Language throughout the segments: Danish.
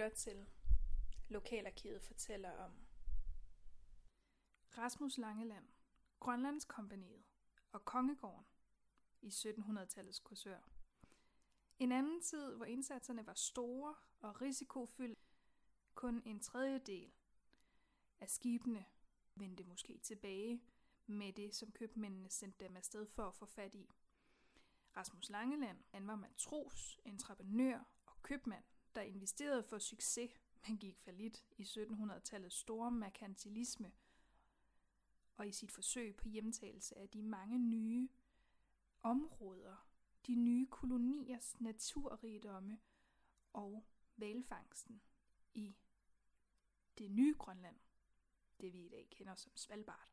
lytter til Lokalarkivet fortæller om Rasmus Langeland, Grønlandskompaniet og Kongegården i 1700-tallets kursør. En anden tid, hvor indsatserne var store og risikofyldte, kun en tredjedel af skibene vendte måske tilbage med det, som købmændene sendte dem afsted for at få fat i. Rasmus Langeland, han var matros, entreprenør og købmand, der investerede for succes, men gik falit i 1700-tallets store merkantilisme og i sit forsøg på hjemtagelse af de mange nye områder, de nye koloniers naturrigdomme og valfangsten i det nye Grønland, det vi i dag kender som Svalbard.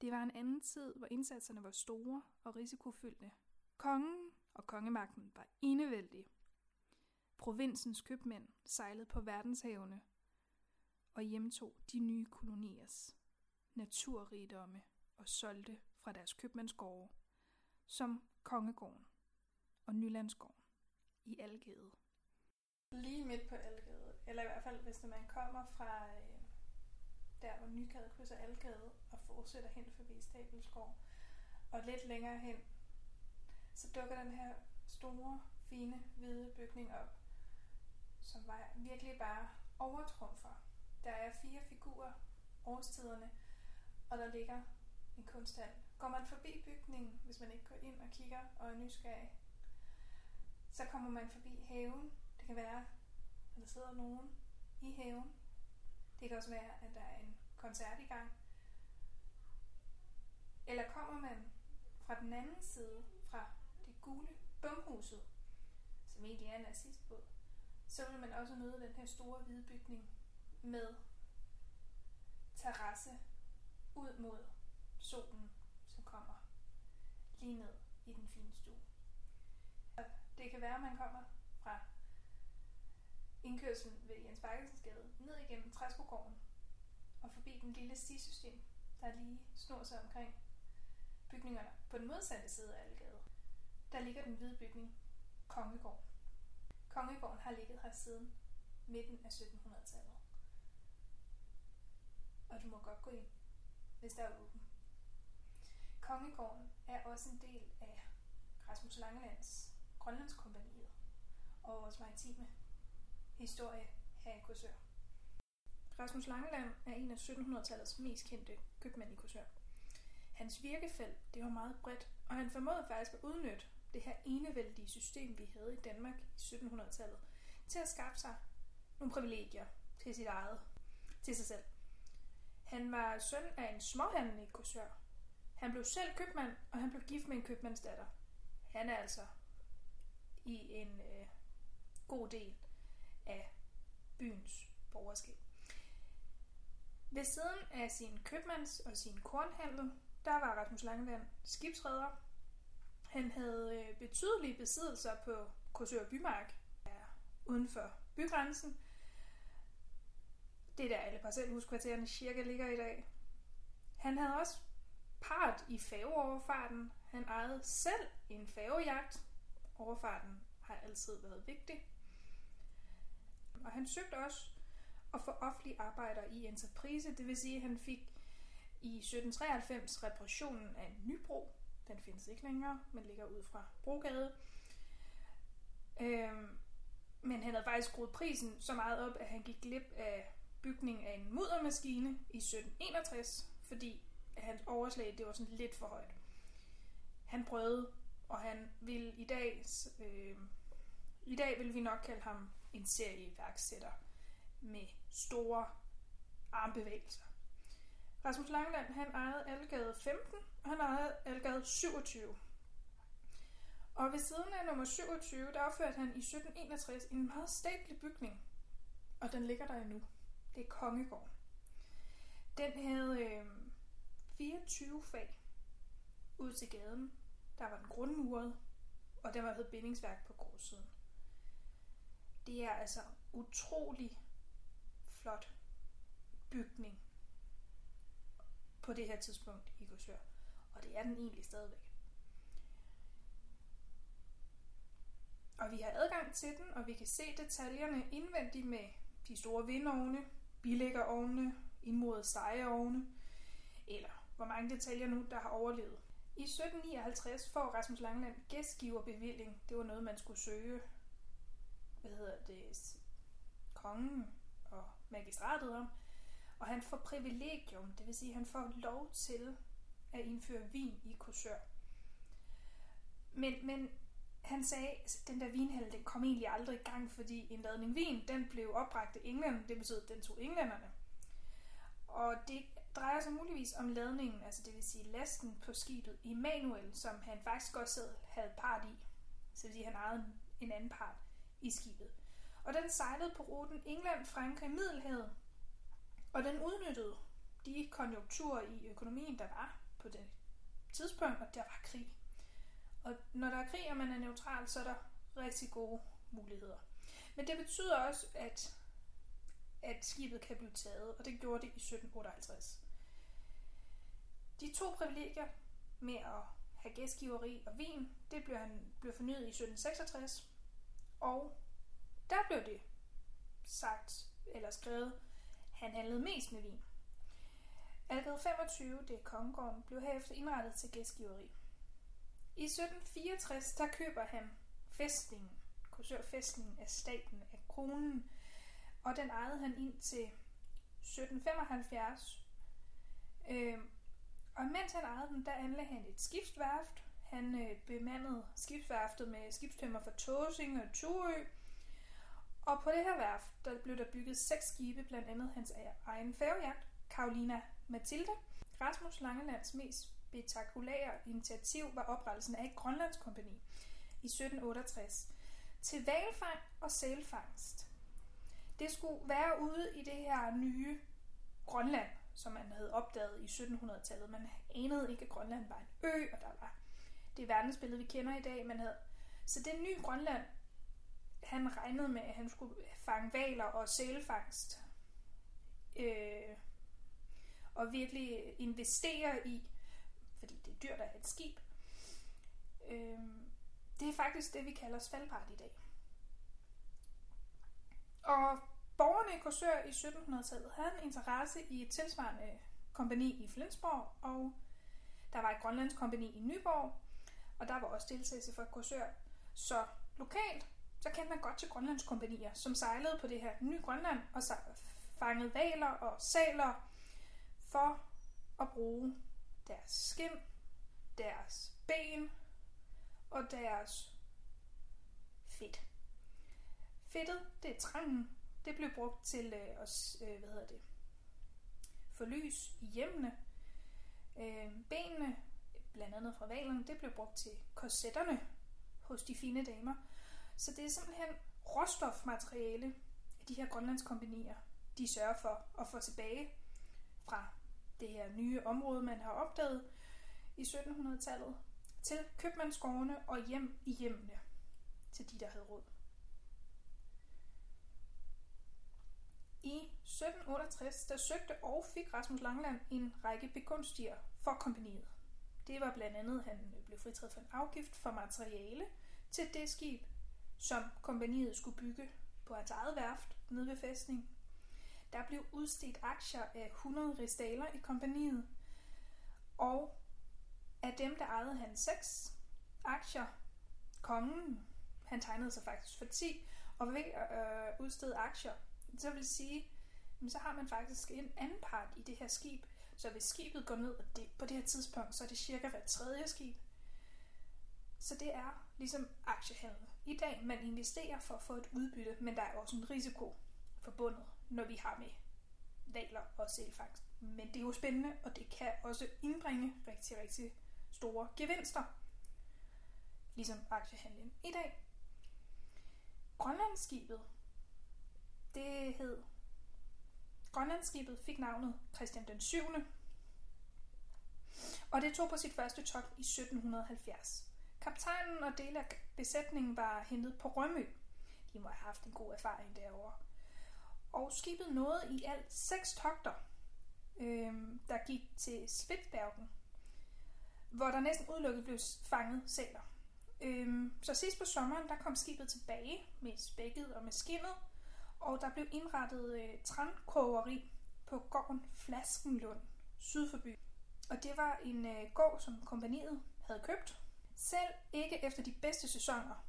Det var en anden tid, hvor indsatserne var store og risikofyldte. Kongen og kongemagten var enevældig. Provinsens købmænd sejlede på verdenshavene og hjemtog de nye koloniers naturrigdomme og solgte fra deres købmandsgårde, som Kongegården og Nylandsgården i Algade. Lige midt på Algade, eller i hvert fald hvis man kommer fra øh, der, hvor Nykade krydser Algade og fortsætter hen forbi Stabelsgård, og lidt længere hen, så dukker den her store, fine, hvide bygning op, som var virkelig bare overtrumfer. Der er fire figurer, årstiderne, og der ligger en kunsthal. Går man forbi bygningen, hvis man ikke går ind og kigger og er nysgerrig, så kommer man forbi haven. Det kan være, at der sidder nogen i haven. Det kan også være, at der er en koncert i gang. Eller kommer man fra den anden side, fra det gule bumhuset, som egentlig er en nazistbåd, så vil man også møde den her store hvide bygning med terrasse ud mod solen, som kommer lige ned i den fine stue. Det kan være, at man kommer fra indkørselen ved Jens Bakkelsens gade ned igennem Træskogården og forbi den lille stisystem, der lige snor sig omkring bygningerne på den modsatte side af Algade. Der ligger den hvide bygning, Kongegården. Kongegården har ligget her siden midten af 1700-tallet. Og du må godt gå ind, hvis der er åben. Kongegården er også en del af Rasmus Langelands Grønlandskompaniet og vores maritime historie her i Korsør. Rasmus Langeland er en af 1700-tallets mest kendte købmænd i Korsør. Hans virkefelt det var meget bredt, og han formåede faktisk at udnytte det her enevældige system, vi havde i Danmark i 1700-tallet, til at skaffe sig nogle privilegier til sit eget, til sig selv. Han var søn af en småhandel i Korsør. Han blev selv købmand, og han blev gift med en købmandsdatter. Han er altså i en øh, god del af byens borgerskab. Ved siden af sin købmands- og sin kornhandel, der var Rasmus Langeland skibsredder. Han havde øh, betydelige besiddelser på Korsør Bymark, ja, uden for bygrænsen. Det er der alle parcelhuskvartererne cirka ligger i dag. Han havde også part i færgeoverfarten. Han ejede selv en færgejagt. Overfarten har altid været vigtig. Og han søgte også at få offentlige arbejder i entreprise, det vil sige, at han fik i 1793 reparationen af en nybro. Den findes ikke længere, men ligger ud fra Brogade. Øhm, men han havde faktisk skruet prisen så meget op, at han gik glip af bygning af en muddermaskine i 1761, fordi hans overslag det var sådan lidt for højt. Han prøvede, og han vil i dag, øh, i dag vil vi nok kalde ham en serieværksætter med store armbevægelser. Rasmus Langland, han ejede Algade 15, og han ejede Algade 27. Og ved siden af nummer 27, der opførte han i 1761 en meget statlig bygning, og den ligger der endnu. Det er Kongegården. Den havde øh, 24 fag ud til gaden. Der var den grundmuret, og der var et bindingsværk på gårdsiden. Det er altså utrolig flot bygning på det her tidspunkt i Korsør. Og det er den egentlig stadigvæk. Og Og vi har adgang til den, og vi kan se detaljerne indvendigt med de store vindovne, bilæggerovne, indmodede stegeovne, eller hvor mange detaljer nu, der har overlevet. I 1759 får Rasmus Langland gæstgiverbevilling. Det var noget, man skulle søge hvad hedder det, kongen og magistratet om. Og han får privilegium, det vil sige, at han får lov til at indføre vin i Korsør. Men, men han sagde, at den der vinhandel, den kom egentlig aldrig i gang, fordi en ladning vin, den blev opbragt i England, det betød, at den tog englænderne. Og det drejer sig muligvis om ladningen, altså det vil sige lasten på skibet Emanuel, som han faktisk også havde part i. Så det vil sige, at han ejede en anden part i skibet. Og den sejlede på ruten England, Frankrig, Middelhavet. Og den udnyttede de konjunkturer i økonomien, der var på det tidspunkt, og der var krig. Og når der er krig, og man er neutral, så er der rigtig gode muligheder. Men det betyder også, at, at skibet kan blive taget, og det gjorde det i 1758. De to privilegier med at have gæstgiveri og vin, det blev, han, blev fornyet i 1766, og der blev det sagt eller skrevet, han handlede mest med vin. Algade 25, det er Kongegården, blev herefter indrettet til gæstgiveri. I 1764, der køber han fæstningen, kursørfæstningen af staten af kronen, og den ejede han ind til 1775. Øh, og mens han ejede den, der anlagde han et skibsværft. Han øh, bemandede skibsværftet med skibstømmer fra Tåsing og Tuø. Og på det her værft, der blev der bygget seks skibe, blandt andet hans e- egen færgejagt, Karolina Mathilde. Rasmus Langelands mest spektakulære initiativ var oprettelsen af et Grønlandskompani i 1768 til valfang og sælfangst. Det skulle være ude i det her nye Grønland, som man havde opdaget i 1700-tallet. Man anede ikke, at Grønland var en ø, og der var det verdensbillede, vi kender i dag. Man havde... Så det nye Grønland, han regnede med, at han skulle fange valer og sælfangst. Øh, og virkelig investere i, fordi det er dyrt at have et skib. Øh, det er faktisk det, vi kalder svalbard i dag. Og borgerne i Korsør i 1700-tallet havde en interesse i et tilsvarende kompani i Flensborg, og der var et grønlandskompani i Nyborg, og der var også deltagelse fra Korsør. Så lokalt, så kendte man godt til grønlandskompanier, som sejlede på det her nye Grønland og fangede valer og saler for at bruge deres skin, deres ben og deres fedt. Fedtet, det er trangen. Det blev brugt til øh, at øh, hvad hedder det, få lys i hjemmene. Øh, benene, blandt andet fra valerne, det blev brugt til korsetterne hos de fine damer. Så det er simpelthen råstofmateriale, de her grønlandskompanier, de sørger for at få tilbage fra det her nye område, man har opdaget i 1700-tallet, til købmandsgårdene og hjem i hjemmene til de, der havde råd. I 1768 der søgte og fik Rasmus Langland en række begunstiger for kompaniet. Det var blandt andet, at han blev fritaget for en afgift for materiale til det skib, som kompaniet skulle bygge på hans eget værft nede ved fæstning. Der blev udstedt aktier af 100 ristaler i kompaniet, og af dem, der ejede han seks aktier, kongen, han tegnede sig faktisk for 10, og ved at øh, udstede aktier, så vil sige, så har man faktisk en anden part i det her skib. Så hvis skibet går ned og det, på det her tidspunkt, så er det cirka hver tredje skib. Så det er ligesom aktiehandel. I dag man investerer for at få et udbytte, men der er også en risiko forbundet, når vi har med valer og sælfangst. Men det er jo spændende, og det kan også indbringe rigtig, rigtig store gevinster. Ligesom aktiehandlen i dag. Grønlandsskibet, det hed Grønlandsskibet fik navnet Christian den 7. Og det tog på sit første togt i 1770. Kaptajnen og dele af besætningen var hentet på Rømø. De må have haft en god erfaring derovre. Og skibet nåede i alt seks togter, øh, der gik til Svitbergen, hvor der næsten udelukket blev fanget sæler. Øh, så sidst på sommeren, der kom skibet tilbage med spækket og med skinnet, og der blev indrettet øh, trankogeri på gården Flaskenlund, syd for byen. Og det var en øh, gård, som kompaniet havde købt. Selv ikke efter de bedste sæsoner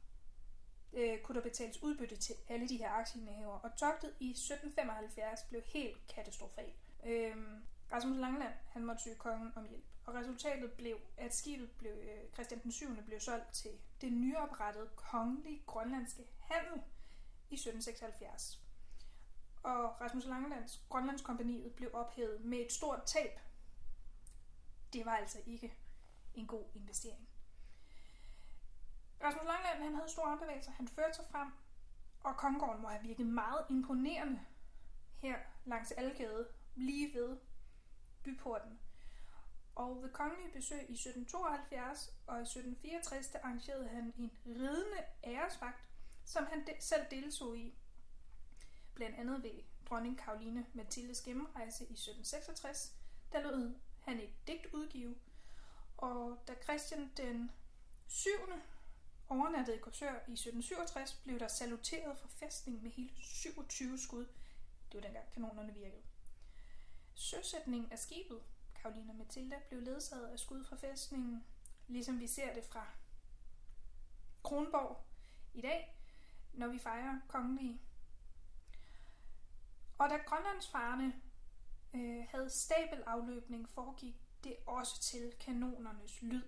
øh, kunne der betales udbytte til alle de her aktieindehaver, og togtet i 1775 blev helt katastrofalt. Øh, Rasmus Langeland han måtte søge kongen om hjælp, og resultatet blev, at skibet blev, øh, Christian den 7. blev solgt til det nyoprettede kongelige grønlandske handel i 1776. Og Rasmus Langelands Grønlandskompaniet blev ophævet med et stort tab. Det var altså ikke en god investering. Rasmus Langland han havde store armbevægelser, han førte sig frem, og Kongården må have virket meget imponerende her langs Algade, lige ved byporten. Og ved kongelige besøg i 1772 og i 1764, der arrangerede han en ridende æresvagt, som han de- selv deltog i. Blandt andet ved dronning Karoline Mathildes gennemrejse i 1766, der lod han et digt udgive, og da Christian den 7 overnattede i Korsør i 1767, blev der saluteret fra fæstningen med hele 27 skud. Det var dengang kanonerne virkede. Søsætningen af skibet, Karolina Mathilda, blev ledsaget af skud fra fæstningen, ligesom vi ser det fra Kronborg i dag, når vi fejrer kongelige. Og da Grønlandsfarerne øh, havde stabelafløbning, foregik det også til kanonernes lyd.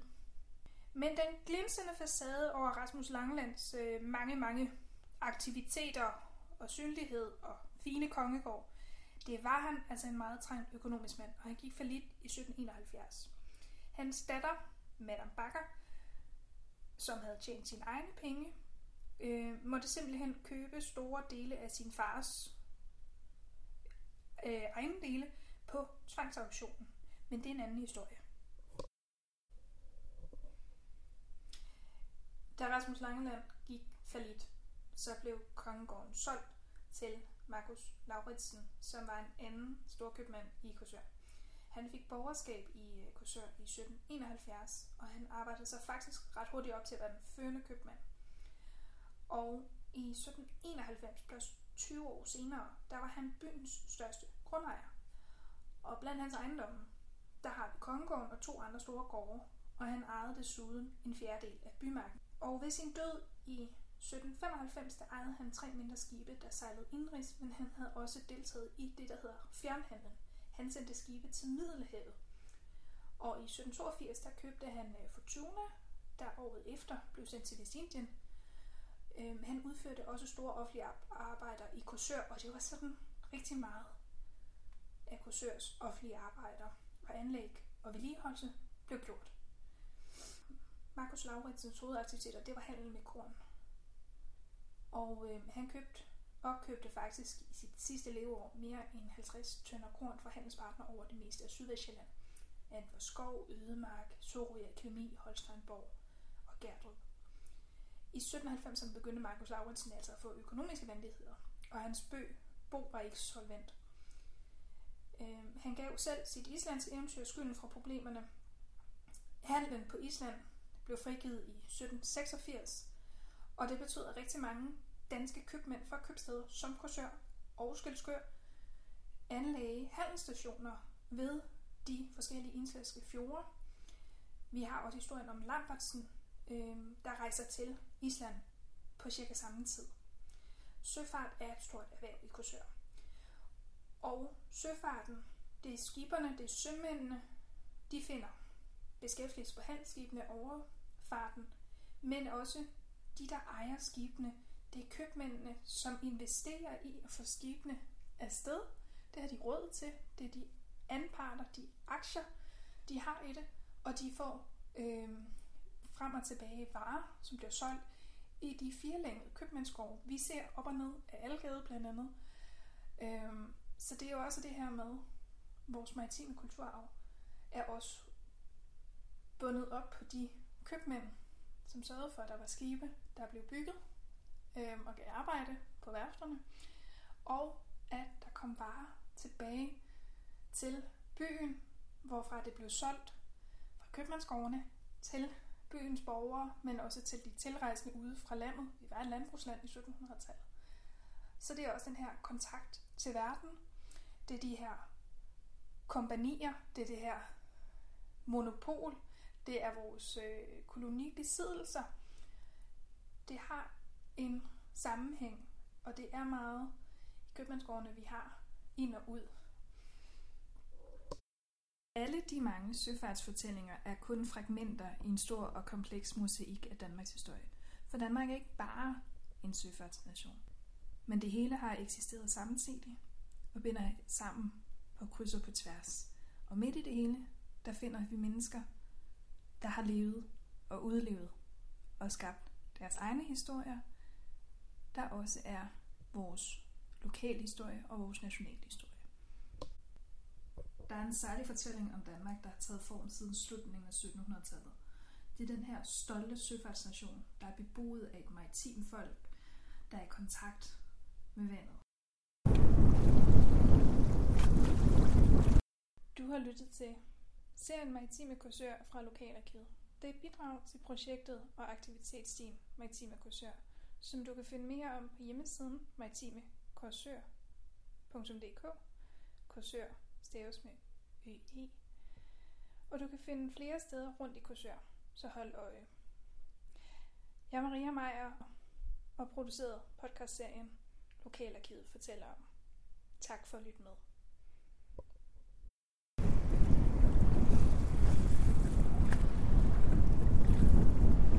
Men den glinsende facade over Rasmus Langlands øh, mange, mange aktiviteter og synlighed og fine kongegård, det var han altså en meget trængt økonomisk mand, og han gik for lidt i 1771. Hans datter, Madame Bakker, som havde tjent sine egne penge, øh, måtte simpelthen købe store dele af sin fars øh, ejendele på tvangsauktionen. Men det er en anden historie. Da Rasmus Langeland gik falit, så blev kongegården solgt til Markus Lauritsen, som var en anden storkøbmand i Korsør. Han fik borgerskab i øh, Korsør i 1771, og han arbejdede sig faktisk ret hurtigt op til at være den førende købmand. Og i 1791, plus 20 år senere, der var han byens største grundejer. Og blandt hans ejendomme, der har vi Kongegården og to andre store gårde, og han ejede desuden en fjerdedel af bymarken. Og ved sin død i 1795 der ejede han tre mindre skibe, der sejlede indrigs, men han havde også deltaget i det, der hedder fjernhandlen. Han sendte skibe til Middelhavet. Og i 1782 der købte han øh, Fortuna, der året efter blev sendt til Vestindien. Øhm, han udførte også store offentlige arbejder i Korsør, og det var sådan rigtig meget af Korsørs offentlige arbejder og anlæg og vedligeholdelse blev gjort. Markus Lauritsens hovedaktiviteter, det var handel med korn. Og øh, han købte, opkøbte faktisk i sit sidste leveår mere end 50 tønder korn fra handelspartner over det meste af Sydvestjylland. Han var skov, ødemark, Sorø, Kemi, Holsteinborg og Gerdrup. I 1790'erne begyndte Markus Lauritsen altså at få økonomiske vanskeligheder, og hans bø, Bo var ikke solvent. Øh, han gav selv sit islandske eventyr skylden for problemerne. Handlen på Island blev frigivet i 1786, og det betød, at rigtig mange danske købmænd fra købsteder som Korsør og Skelskør anlagde handelsstationer ved de forskellige islandske fjorde. Vi har også historien om Lambertsen, øh, der rejser til Island på cirka samme tid. Søfart er et stort erhverv i Korsør. Og søfarten, det er skiberne, det er sømændene, de finder beskæftigelse på handelsskibene over farten, men også de, der ejer skibene, det er købmændene, som investerer i at få skibene afsted. Det har de råd til. Det er de anparter, de aktier, de har i det, og de får øh, frem og tilbage varer, som bliver solgt i de firelængede købmandsgårde. Vi ser op og ned af Algade blandt andet. Øh, så det er jo også det her med, vores maritime kulturarv er også bundet op på de købmænd, som sørgede for, at der var skibe, der blev bygget øh, og gav arbejde på værfterne, og at der kom varer tilbage til byen, hvorfra det blev solgt fra købmandsgårdene til byens borgere, men også til de tilrejsende ude fra landet. Vi var et landbrugsland i 1700-tallet. Så det er også den her kontakt til verden. Det er de her kompanier, det er det her monopol, det er vores øh, kolonibesiddelser. Det har en sammenhæng, og det er meget i købmandsgårdene, vi har ind og ud. Alle de mange søfartsfortællinger er kun fragmenter i en stor og kompleks mosaik af Danmarks historie. For Danmark er ikke bare en søfartsnation. Men det hele har eksisteret samtidig og binder sammen på kryds og på tværs. Og midt i det hele, der finder vi mennesker, der har levet og udlevet og skabt deres egne historier, der også er vores lokale historie og vores nationale historie. Der er en særlig fortælling om Danmark, der har taget form siden slutningen af 1700-tallet. Det er den her stolte søfartsnation, der er beboet af et maritimt folk, der er i kontakt med vandet. Du har lyttet til serien Maritime Kursør fra Lokalarkivet. Det er et bidrag til projektet og aktivitetsteam Maritime Kursør, som du kan finde mere om på hjemmesiden maritimekorsør.dk. Korsør staves med ø e. Og du kan finde flere steder rundt i Korsør, så hold øje. Jeg er Maria Meier og produceret podcastserien Lokalarkivet fortæller om. Tak for at lytte med.